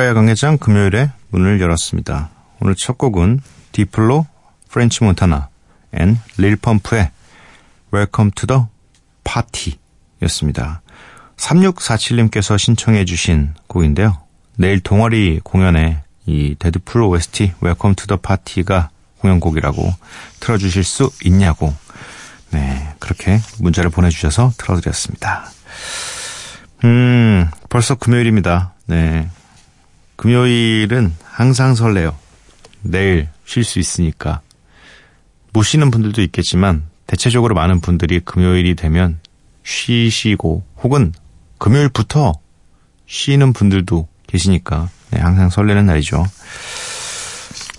야간 개장 금요일에 문을 열었습니다. 오늘 첫 곡은 디플로, 프렌치 몬타나, and 릴펌프의 Welcome to the Party 였습니다. 3647님께서 신청해 주신 곡인데요. 내일 동아리 공연에 이 데드풀 OST Welcome to the Party가 공연곡이라고 틀어주실 수 있냐고 네 그렇게 문자를 보내주셔서 틀어드렸습니다. 음 벌써 금요일입니다. 네 금요일은 항상 설레요. 내일 쉴 수 있으니까. 못 쉬는 분들도 있겠지만 대체적으로 많은 분들이 금요일이 되면 쉬시고 혹은 금요일부터 쉬는 분들도 계시니까 네, 항상 설레는 날이죠.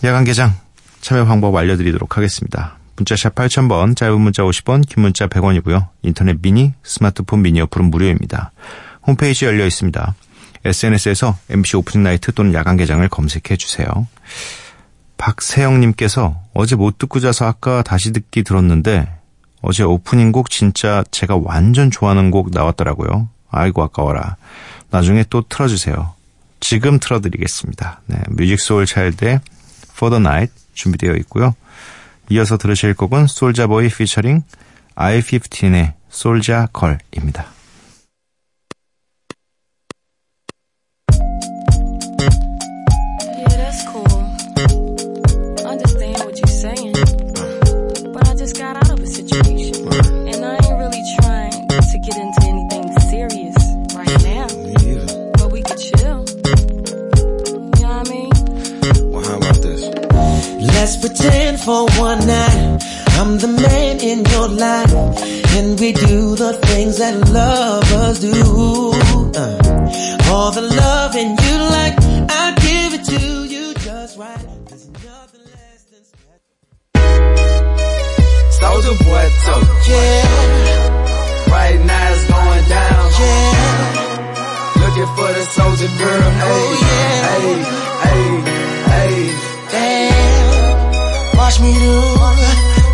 야간 개장 참여 방법 알려드리도록 하겠습니다. 문자샵 8000번, 짧은 문자 50원, 긴 문자 100원이고요. 인터넷 미니, 스마트폰 미니 어플은 무료입니다. 홈페이지 열려 있습니다. SNS에서 MBC Opening Night 또는 야간 개장을 검색해 주세요. 박세영님께서 어제 못 듣고 자서 아까 다시 듣기 들었는데 어제 오프닝 곡 진짜 제가 완전 좋아하는 곡 나왔더라고요. 아이고 아까워라. 나중에 또 틀어주세요. 지금 틀어드리겠습니다. 네, 뮤직 소울 차일드의 For the Night 준비되어 있고요. 이어서 들으실 곡은 솔자보이 피처링 I-15의 솔자 걸입니다. For one night I'm the man in your life, and we do the things that lovers do. Uh, all the love and you like, I give it to you just right. There's nothing less than special. Soldier boy told yeah, Right now it's going down. yeah, Looking for the soldier girl. Hey, yeah. hey, hey, hey. damn. Watch me do,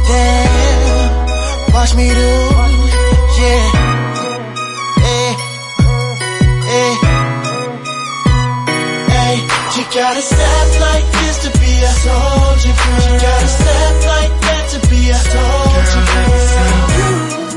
damn. Watch me do, yeah. Hey, hey, hey. You gotta step like this to be a soldier girl. You gotta step like that to be a soldier girl.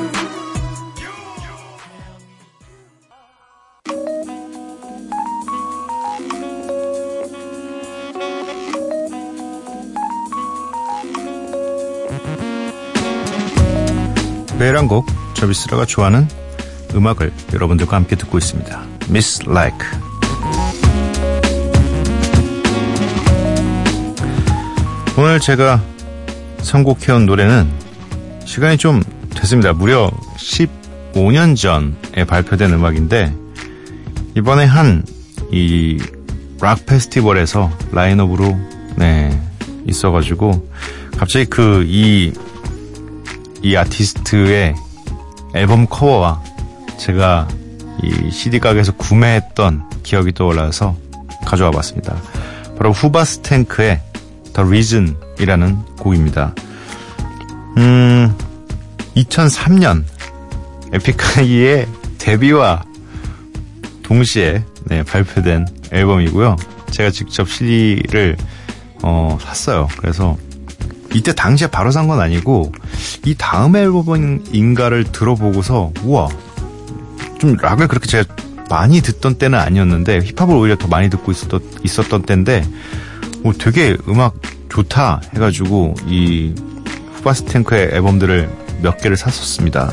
한 곡, 저 미스라가 좋아하는 음악을 여러분들과 함께 듣고 있습니다. Miss Like. 오늘 제가 선곡해온 노래는 시간이 좀 됐습니다. 무려 15년 전에 발표된 음악인데, 이번에 한 이 락 페스티벌에서 라인업으로, 네, 있어가지고, 갑자기 그, 이, 이 아티스트의 앨범 커버와 제가 이 CD 가게에서 구매했던 기억이 떠올라서 가져와 봤습니다. 바로 후바스탱크의 The Reason이라는 곡입니다. 음, 2003년 에픽하이의 데뷔와 동시에 네, 발표된 앨범이고요. 제가 직접 CD를 어, 샀어요. 그래서 이때 당시에 바로 산 건 아니고 이 다음 앨범인가를 들어보고서 우와 좀 락을 그렇게 제가 많이 듣던 때는 아니었는데 힙합을 오히려 더 많이 듣고 있었던, 있었던 때인데 오, 되게 음악 좋다 해가지고 이 후바스탱크의 앨범들을 몇 개를 샀었습니다.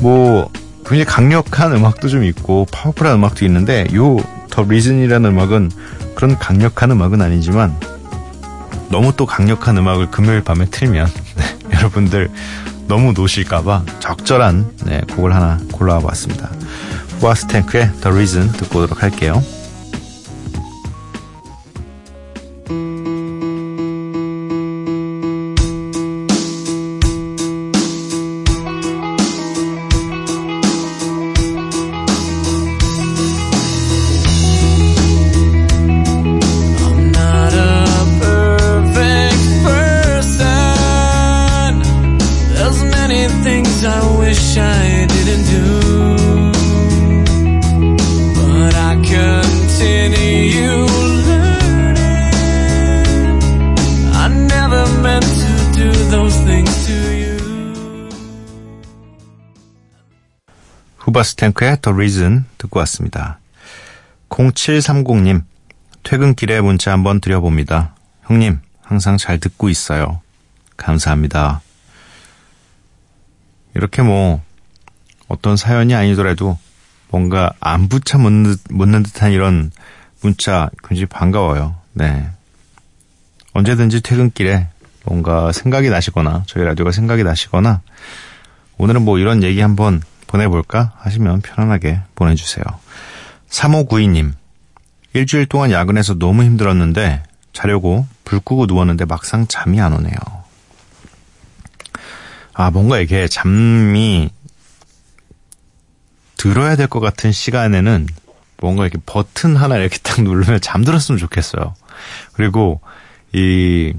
뭐 굉장히 강력한 음악도 좀 있고 파워풀한 음악도 있는데 요 더 리즌이라는 음악은 그런 강력한 음악은 아니지만 너무 또 강력한 음악을 금요일 밤에 틀면 네, 여러분들 너무 노실까봐 적절한 네, 곡을 하나 골라와 봤습니다. 후아스탱크의 The Reason 듣고 오도록 할게요. 후바스탱크의 The Reason 듣고 왔습니다. 0730님, 퇴근길에 문자 한번 드려봅니다. 형님, 항상 잘 듣고 있어요. 감사합니다. 이렇게 뭐, 어떤 사연이 아니더라도 뭔가 안부차 묻는, 묻는 듯한 이런 문자 굉장히 반가워요. 네. 언제든지 퇴근길에 뭔가 생각이 나시거나, 저희 라디오가 생각이 나시거나, 오늘은 뭐 이런 얘기 한번 보내볼까 하시면 편안하게 보내주세요. 3592님, 일주일 동안 야근해서 너무 힘들었는데 자려고 불 끄고 누웠는데 막상 잠이 안 오네요. 아, 뭔가 이게 잠이 들어야 될 것 같은 시간에는 뭔가 이렇게 버튼 하나 이렇게 딱 누르면 잠들었으면 좋겠어요. 그리고 이,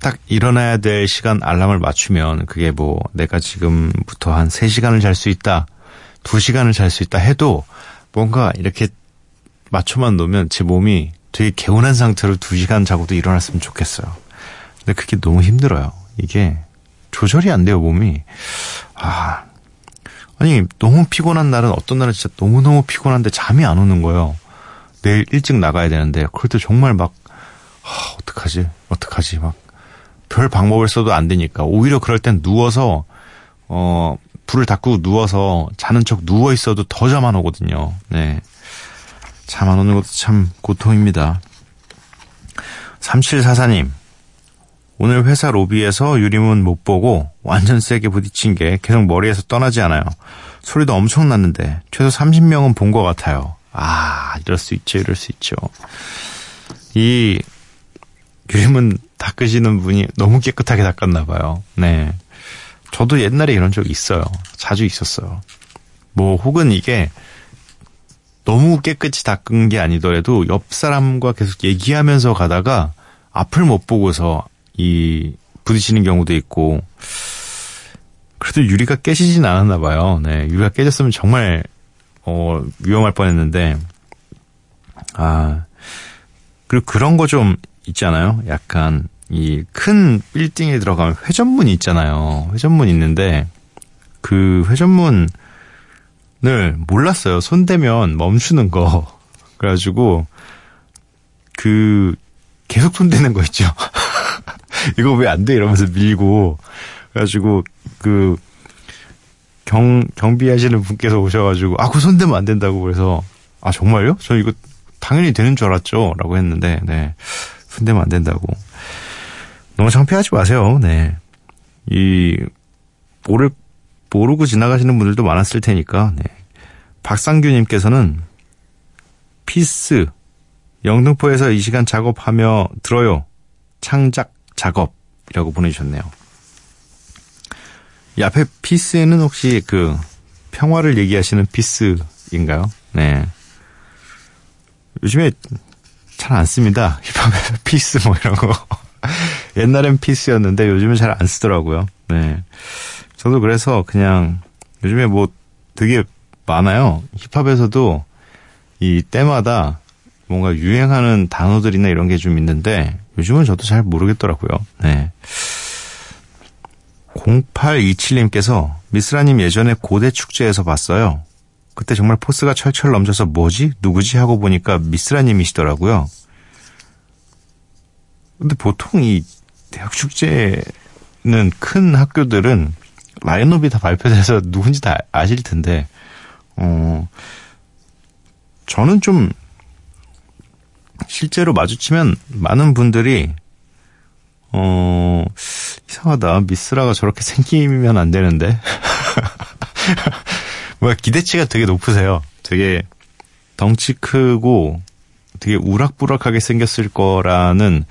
딱 일어나야 될 시간 알람을 맞추면 그게 뭐 내가 지금부터 한 3시간을 잘 수 있다, 2시간을 잘 수 있다 해도 뭔가 이렇게 맞춰만 놓으면 제 몸이 되게 개운한 상태로 2시간 자고도 일어났으면 좋겠어요. 근데 그게 너무 힘들어요. 이게 조절이 안 돼요, 몸이. 아, 아니, 너무 피곤한 날은 어떤 날은 진짜 너무너무 피곤한데 잠이 안 오는 거예요. 내일 일찍 나가야 되는데, 그럴 때 정말 막, 아, 어떡하지? 어떡하지? 막, 별 방법을 써도 안 되니까. 오히려 그럴 땐 누워서, 어, 불을 닫고 누워서 자는 척 누워 있어도 더 잠 안 오거든요. 네. 잠 안 오는 것도 참 고통입니다. 3744님. 오늘 회사 로비에서 유리문 못 보고 완전 세게 부딪힌 게 계속 머리에서 떠나지 않아요. 소리도 엄청 났는데 최소 30명은 본 것 같아요. 아, 이럴 수 있죠, 이럴 수 있죠. 이 유리문 닦으시는 분이 너무 깨끗하게 닦았나 봐요. 네. 저도 옛날에 이런 적이 있어요. 자주 있었어요. 뭐 혹은 이게 너무 깨끗이 닦은 게 아니더라도 옆 사람과 계속 얘기하면서 가다가 앞을 못 보고서 이 부딪히는 경우도 있고 그래도 유리가 깨지진 않았나 봐요. 네, 유리가 깨졌으면 정말 어 위험할 뻔했는데 아 그리고 그런 거 좀 있잖아요. 약간 이 큰 빌딩에 들어가면 회전문이 있잖아요. 회전문 있는데 그 회전문을 몰랐어요. 손 대면 멈추는 거. 그래가지고 그 계속 손대는 거 있죠. 이거 왜 안 돼? 이러면서 밀고 그래가지고 그 경, 경비하시는 분께서 오셔가지고, 아, 그 손대면 안 된다고 그래서, 아, 정말요? 저 이거 당연히 되는 줄 알았죠? 라고 했는데, 네. 손대면 안 된다고. 너무 창피하지 마세요, 네. 이, 모르, 모르고 지나가시는 분들도 많았을 테니까, 네. 박상규님께서는, Peace, 영등포에서 이 시간 작업하며 들어요. 창작 작업이라고 보내주셨네요. 이 앞에 peace에는 혹시 그 평화를 얘기하시는 peace인가요? 네. 요즘에 잘 안 씁니다. 힙합에서 peace 뭐 이런 거. 옛날엔 peace였는데 요즘은 잘 안 쓰더라고요. 네. 저도 그래서 그냥 요즘에 뭐 되게 많아요. 힙합에서도 이 때마다 뭔가 유행하는 단어들이나 이런 게 좀 있는데 요즘은 저도 잘 모르겠더라고요. 네. 0827님께서 미스라님 예전에 고대 축제에서 봤어요. 그때 정말 포스가 철철 넘쳐서 뭐지? 누구지? 하고 보니까 미스라님이시더라고요. 근데 보통 이 대학 축제는 큰 학교들은 라인업이 다 발표돼서 누군지 다 아실 텐데, 어, 저는 좀, 실제로 마주치면 많은 분들이, 어, 이상하다. 미스라가 저렇게 생기면 안 되는데. 뭐야, 기대치가 되게 높으세요. 되게 덩치 크고 되게 우락부락하게 생겼을 거라는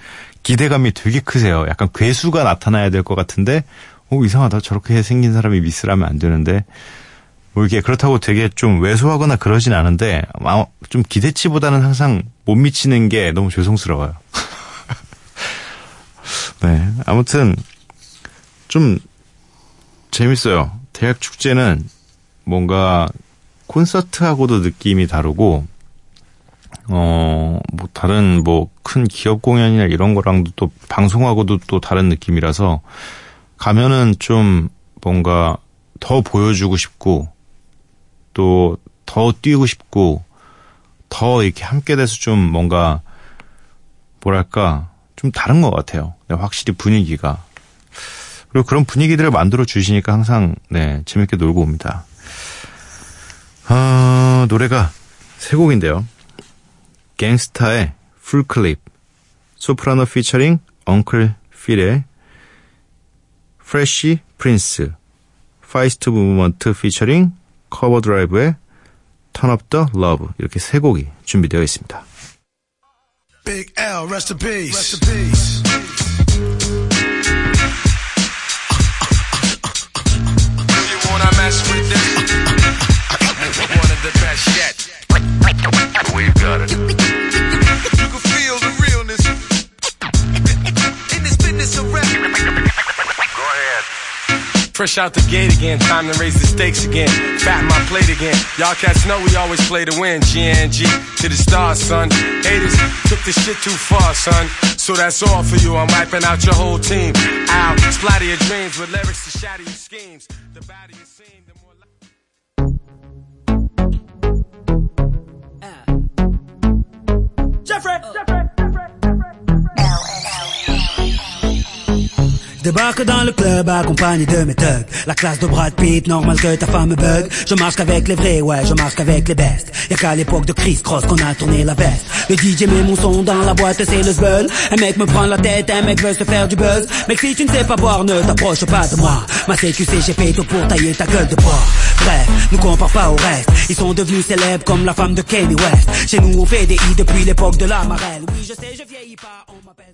기대감이 되게 크세요. 약간 괴수가 나타나야 될 것 같은데, 오, 이상하다. 저렇게 생긴 사람이 미스라면 안 되는데, 뭐 이게 그렇다고 되게 좀 왜소하거나 그러진 않은데, 아, 좀 기대치보다는 항상 못 미치는 게 너무 죄송스러워요. 네. 아무튼, 좀, 재밌어요. 대학 축제는 뭔가 콘서트하고도 느낌이 다르고, 어, 뭐, 다른, 뭐, 큰 기업 공연이나 이런 거랑도 또, 방송하고도 또 다른 느낌이라서, 가면은 좀, 뭔가, 더 보여주고 싶고, 또, 더 뛰고 싶고, 더 이렇게 함께 돼서 좀 뭔가, 뭐랄까, 좀 다른 것 같아요. 네, 확실히 분위기가. 그리고 그런 분위기들을 만들어 주시니까 항상, 네, 재밌게 놀고 옵니다. 아, 노래가 세 곡인데요. 갱스타의 풀클립, 소프라노 피처링 엉클 필의 프레쉬 프린스, 파이스트 무브먼트 피처링 커버 드라이브의 턴업더 러브 이렇게 세 곡이 준비되어 있습니다. Big L, rest in peace. Rest in peace. You wanna mess with this? Fresh out the gate again, time to raise the stakes again. Fat my plate again. Y'all cats know we always play to win. GNG to the stars, son. Haters took this shit too far, son. So that's all for you. I'm wiping out your whole team. Ow, splatter your dreams with lyrics to shatter your schemes. The badder you seem, the more. li- Je débarque dans le club accompagné de mes thugs. La classe de Brad Pitt, normal que ta femme me bug. Je marche qu'avec les vrais, ouais, je marche qu'avec les bestes. Y'a qu'à l'époque de Chris Cross qu'on a tourné la veste. Le DJ met mon son dans la boîte, c'est le zbeul. Un mec me prend la tête, un mec veut se faire du buzz. Mec si tu ne sais pas boire, ne t'approche pas de moi. Ma CQC, j'ai fait tout pour tailler ta gueule de bois. Bref, nous compare pas au reste. Ils sont devenus célèbres comme la femme de Kanye West. Chez nous on fait des i depuis l'époque de la marelle. Oui je sais, je vieillis pas, on m'appelle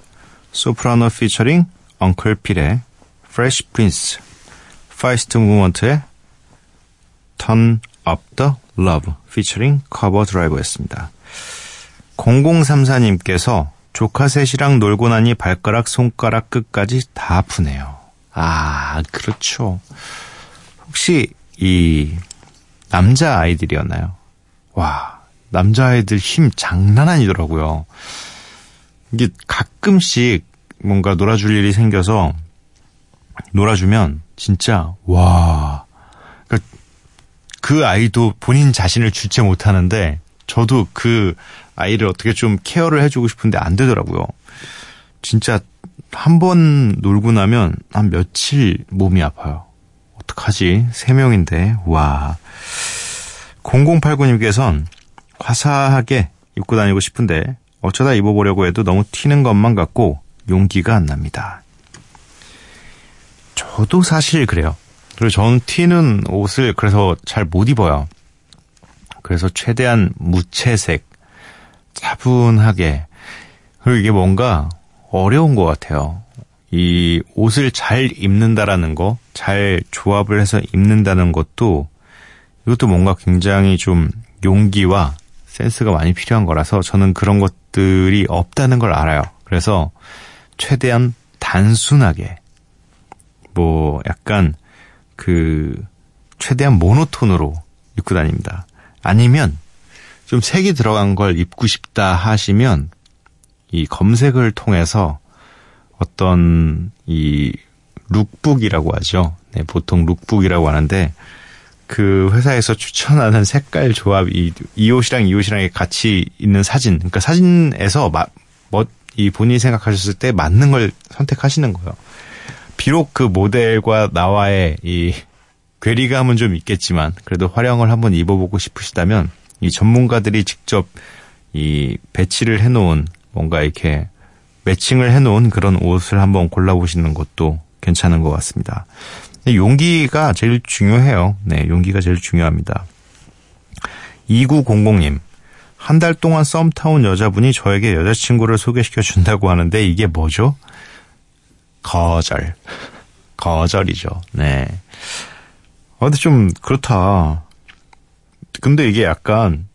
소프라노 피처링 엉클 필의 프레쉬 프린스, 파이스트 무먼트의 턴업더 러브 피처링 커버 드라이브였습니다. 0034님께서 조카 셋이랑 놀고 나니 발가락 손가락 끝까지 다 아프네요. 아, 그렇죠. 혹시 이 남자 아이들이었나요? 와, 남자 아이들 힘 장난 아니더라고요. 이게 가끔씩 뭔가 놀아줄 일이 생겨서 놀아주면 진짜 와. 그러니까 그 아이도 본인 자신을 주체 못하는데 저도 그 아이를 어떻게 좀 케어를 해주고 싶은데 안 되더라고요. 진짜 한 번 놀고 나면 한 며칠 몸이 아파요. 어떡하지? 세 명인데 와. 0089님께서는 화사하게 입고 다니고 싶은데 어쩌다 입어보려고 해도 너무 튀는 것만 같고 용기가 안 납니다. 저도 사실 그래요. 그리고 저는 튀는 옷을 그래서 잘 못 입어요. 그래서 최대한 무채색, 차분하게, 그리고 이게 뭔가 어려운 것 같아요. 이 옷을 잘 입는다라는 거, 잘 조합을 해서 입는다는 것도 이것도 뭔가 굉장히 좀 용기와 센스가 많이 필요한 거라서 저는 그런 것 들이 없다는 걸 알아요. 그래서 최대한 단순하게 뭐 약간 그 최대한 모노톤으로 입고 다닙니다. 아니면 좀 색이 들어간 걸 입고 싶다 하시면 이 검색을 통해서 어떤 이 lookbook이라고 하죠. 네, 보통 lookbook이라고 하는데 그 회사에서 추천하는 색깔 조합 이, 이 옷이랑 이 옷이랑 같이 있는 사진 그러니까 사진에서 마, 뭐, 이 본인이 생각하셨을 때 맞는 걸 선택하시는 거예요. 비록 그 모델과 나와의 이 괴리감은 좀 있겠지만 그래도 활용을 한번 입어보고 싶으시다면 이 전문가들이 직접 이 배치를 해놓은 뭔가 이렇게 매칭을 해놓은 그런 옷을 한번 골라보시는 것도 괜찮은 것 같습니다. 용기가 제일 중요해요. 네, 용기가 제일 중요합니다. 2900님. 한 달 동안 썸 타온 여자분이 저에게 여자친구를 소개시켜 준다고 하는데 이게 뭐죠? 거절. 거절이죠. 네. 아, 근데 좀 그렇다. 근데 이게 약간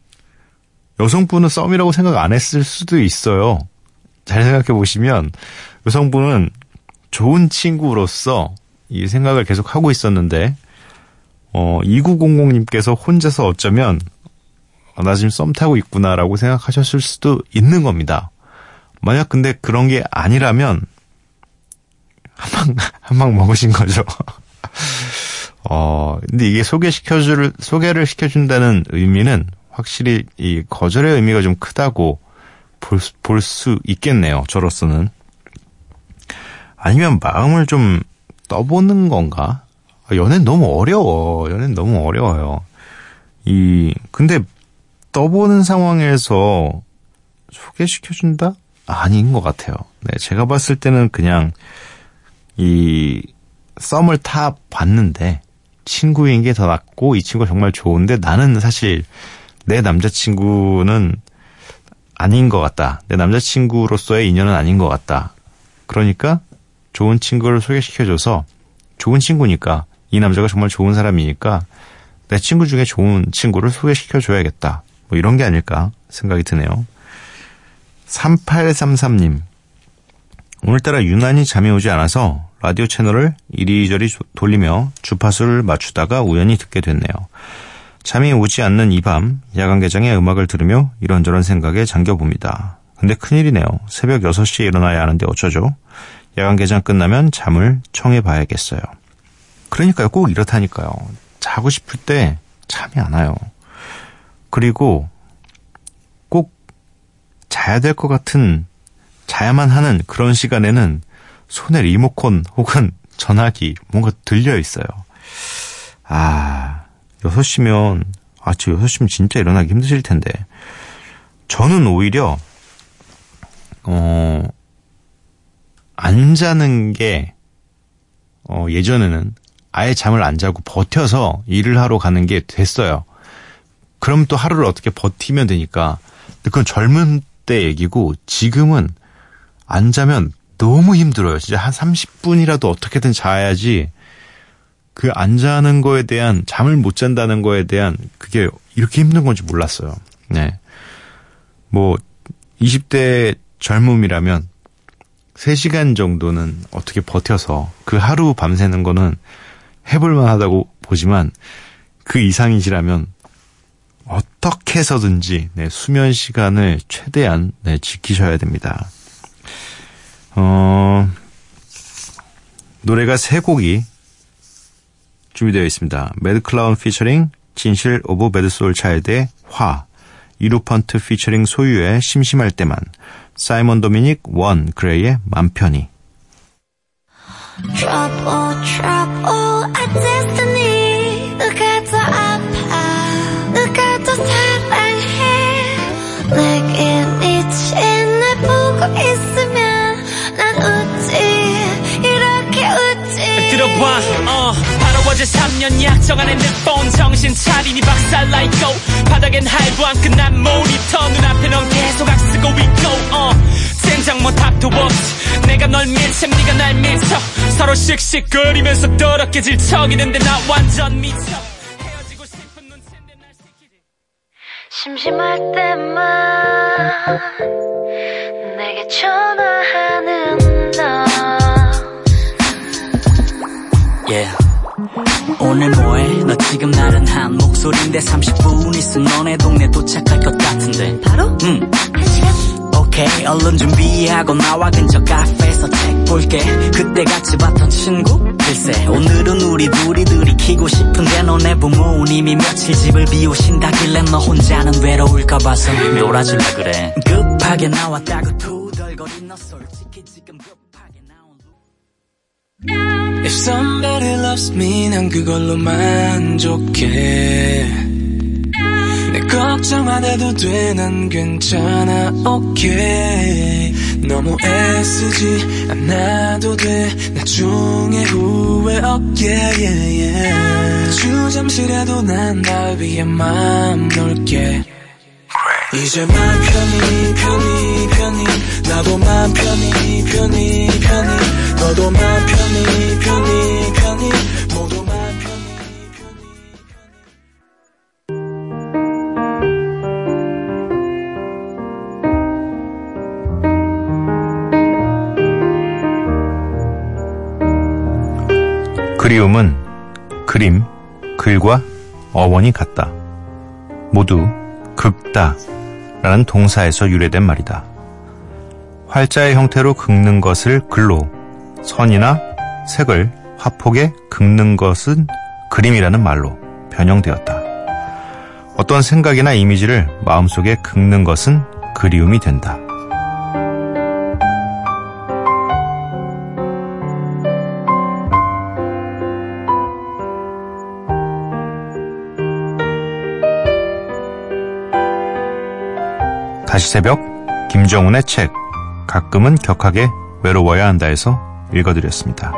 여성분은 썸이라고 생각 안 했을 수도 있어요. 잘 생각해 보시면 여성분은 좋은 친구로서 이 생각을 계속 하고 있었는데 어 2900님께서 혼자서 어쩌면 아, 나 지금 썸 타고 있구나라고 생각하셨을 수도 있는 겁니다. 만약 근데 그런 게 아니라면 한방 한방 먹으신 거죠. 어 근데 이게 소개시켜줄 소개를 시켜준다는 의미는 확실히 이 거절의 의미가 좀 크다고 볼, 볼수 있겠네요. 저로서는. 아니면 마음을 좀 떠보는 건가? 아, 연애는 너무 어려워. 연애는 너무 어려워요. 이, 근데 떠보는 상황에서 소개시켜준다? 아닌 것 같아요. 네, 제가 봤을 때는 그냥 이 썸을 타 봤는데 친구인 게 더 낫고 이 친구가 정말 좋은데 나는 사실 내 남자친구는 아닌 것 같다. 내 남자친구로서의 인연은 아닌 것 같다. 그러니까 좋은 친구를 소개시켜줘서 좋은 친구니까 이 남자가 정말 좋은 사람이니까 내 친구 중에 좋은 친구를 소개시켜줘야겠다. 뭐 이런 게 아닐까 생각이 드네요. 3833님. 오늘따라 유난히 잠이 오지 않아서 라디오 채널을 이리저리 돌리며 주파수를 맞추다가 우연히 듣게 됐네요. 잠이 오지 않는 이 밤 야간 개장의 음악을 들으며 이런저런 생각에 잠겨봅니다. 근데 큰일이네요. 새벽 6시에 일어나야 하는데 어쩌죠? 야간 개장 끝나면 잠을 청해 봐야겠어요. 그러니까요. 꼭 이렇다니까요. 자고 싶을 때 잠이 안 와요. 그리고 꼭 자야 될 것 같은 자야만 하는 그런 시간에는 손에 리모컨 혹은 전화기 뭔가 들려 있어요. 아, 6시면, 아침 6시면 진짜 일어나기 힘드실 텐데. 저는 오히려, 어, 안 자는 게, 어, 예전에는 아예 잠을 안 자고 버텨서 일을 하러 가는 게 됐어요. 그럼 또 하루를 어떻게 버티면 되니까. 근데 그건 젊은 때 얘기고, 지금은 안 자면 너무 힘들어요. 진짜 한 30분이라도 어떻게든 자야지 그 안 자는 거에 대한 잠을 못 잔다는 거에 대한 그게 이렇게 힘든 건지 몰랐어요. 네. 뭐 20대 젊음이라면 3시간 정도는 어떻게 버텨서 그 하루 밤새는 거는 해볼 만 하다고 보지만 그 이상이시라면 어떻게 해서든지 네, 수면 시간을 최대한 네, 지키셔야 됩니다. 어, 노래가 세 곡이 준비되어 있습니다. 매드클라운 피처링 진실 of Mad Soul Child의 화, 이루펀트 피처링 소유의 심심할 때만, 사이먼 도미닉 원 그레이의 맘 편히. Trouble, trouble, our destiny. 누가 더 아파, 누가 더 사랑해. 내겐 이제 날 보고 있으면 난 웃지, 이렇게 웃지. 들어봐 어 어제 3년 약정한 핸드폰 정신 차리니 박살나 있고 바닥엔 할부한 끝난 모니터. 눈앞에 넌 계속 악쓰고 있고 어. 젠장 뭐 답도 없지. 내가 널 밀쳐 네가 날 밀쳐. 서로 씩씩거리면서 더럽게 질척이는데 나 완전 미쳐. 헤어지고 싶은 눈치인데 날 시키지. 심심할 때만 내게 전화하는 너. Yeah. 오늘 뭐해? 너 지금 나른한 목소리인데 30분 있으면 너네 동네 도착할 것 같은데. 바로? 응. 한 시간? 오케이 얼른 준비하고 나와 근처 카페에서 책 볼게 그때 같이 봤던 친구? 글쎄 오늘은 우리 둘이 들이키고 싶은데 너네 부모님이 며칠 집을 비우신다길래 너 혼자는 외로울까 봐서 놀아줄라 그래 급하게 나왔다고 투덜거린 너 솔직히 If somebody loves me 난 그걸로 만족해 내 걱정 안 해도 돼 난 괜찮아 okay 너무 애쓰지 않아도 돼 나중에 후회 없게 yeah, yeah. 아주 잠시라도 난 날 위해 마음 놓을게. 이제 맘 편히 편히 편히. 나도 맘 편히 편히 편히 너도 맘 편히 편히 편히 모두 맘 편히 편히 그리움은 그림, 글과 어원이 같다. 모두 긁다 라는 동사에서 유래된 말이다. 활자의 형태로 긁는 것을 글로, 선이나 색을 화폭에 긁는 것은 그림이라는 말로 변형되었다. 어떤 생각이나 이미지를 마음속에 긁는 것은 그리움이 된다. 다시 새벽 김정훈의 책 가끔은 격하게 외로워야 한다에서 읽어드렸습니다.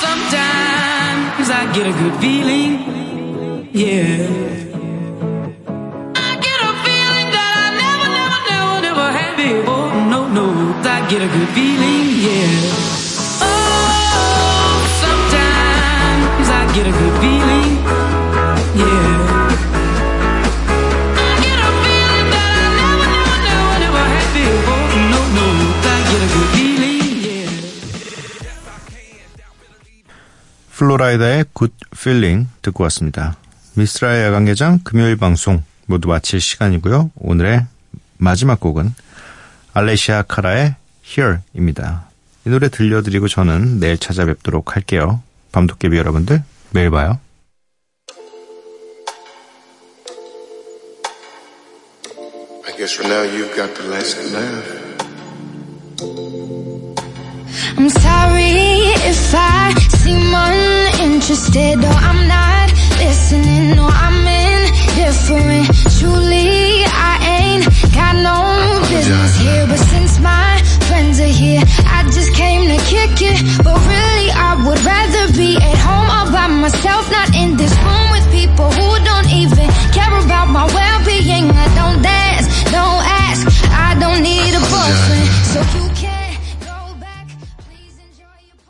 Sometimes I get a good get a good feeling, yeah. Flo Rida의 Good Feeling 듣고 왔습니다. 미쓰라의 야간개장 금요일 방송 모두 마칠 시간이고요. 오늘의 마지막 곡은 Alessia Cara의 Here입니다. 이 노래 들려드리고 저는 내일 찾아뵙도록 할게요. 밤도깨비 여러분들 매일 봐요. I guess for now you've got the last laugh. I'm sorry if I seem uninterested or I'm not listening or I'm indifferent. Truly, I ain't got no business friends are here. I just came to kick it, but really I would rather be at home all by myself, not in this room with people who don't even care about my well-being. I don't dance, don't ask. I don't need a boyfriend, so.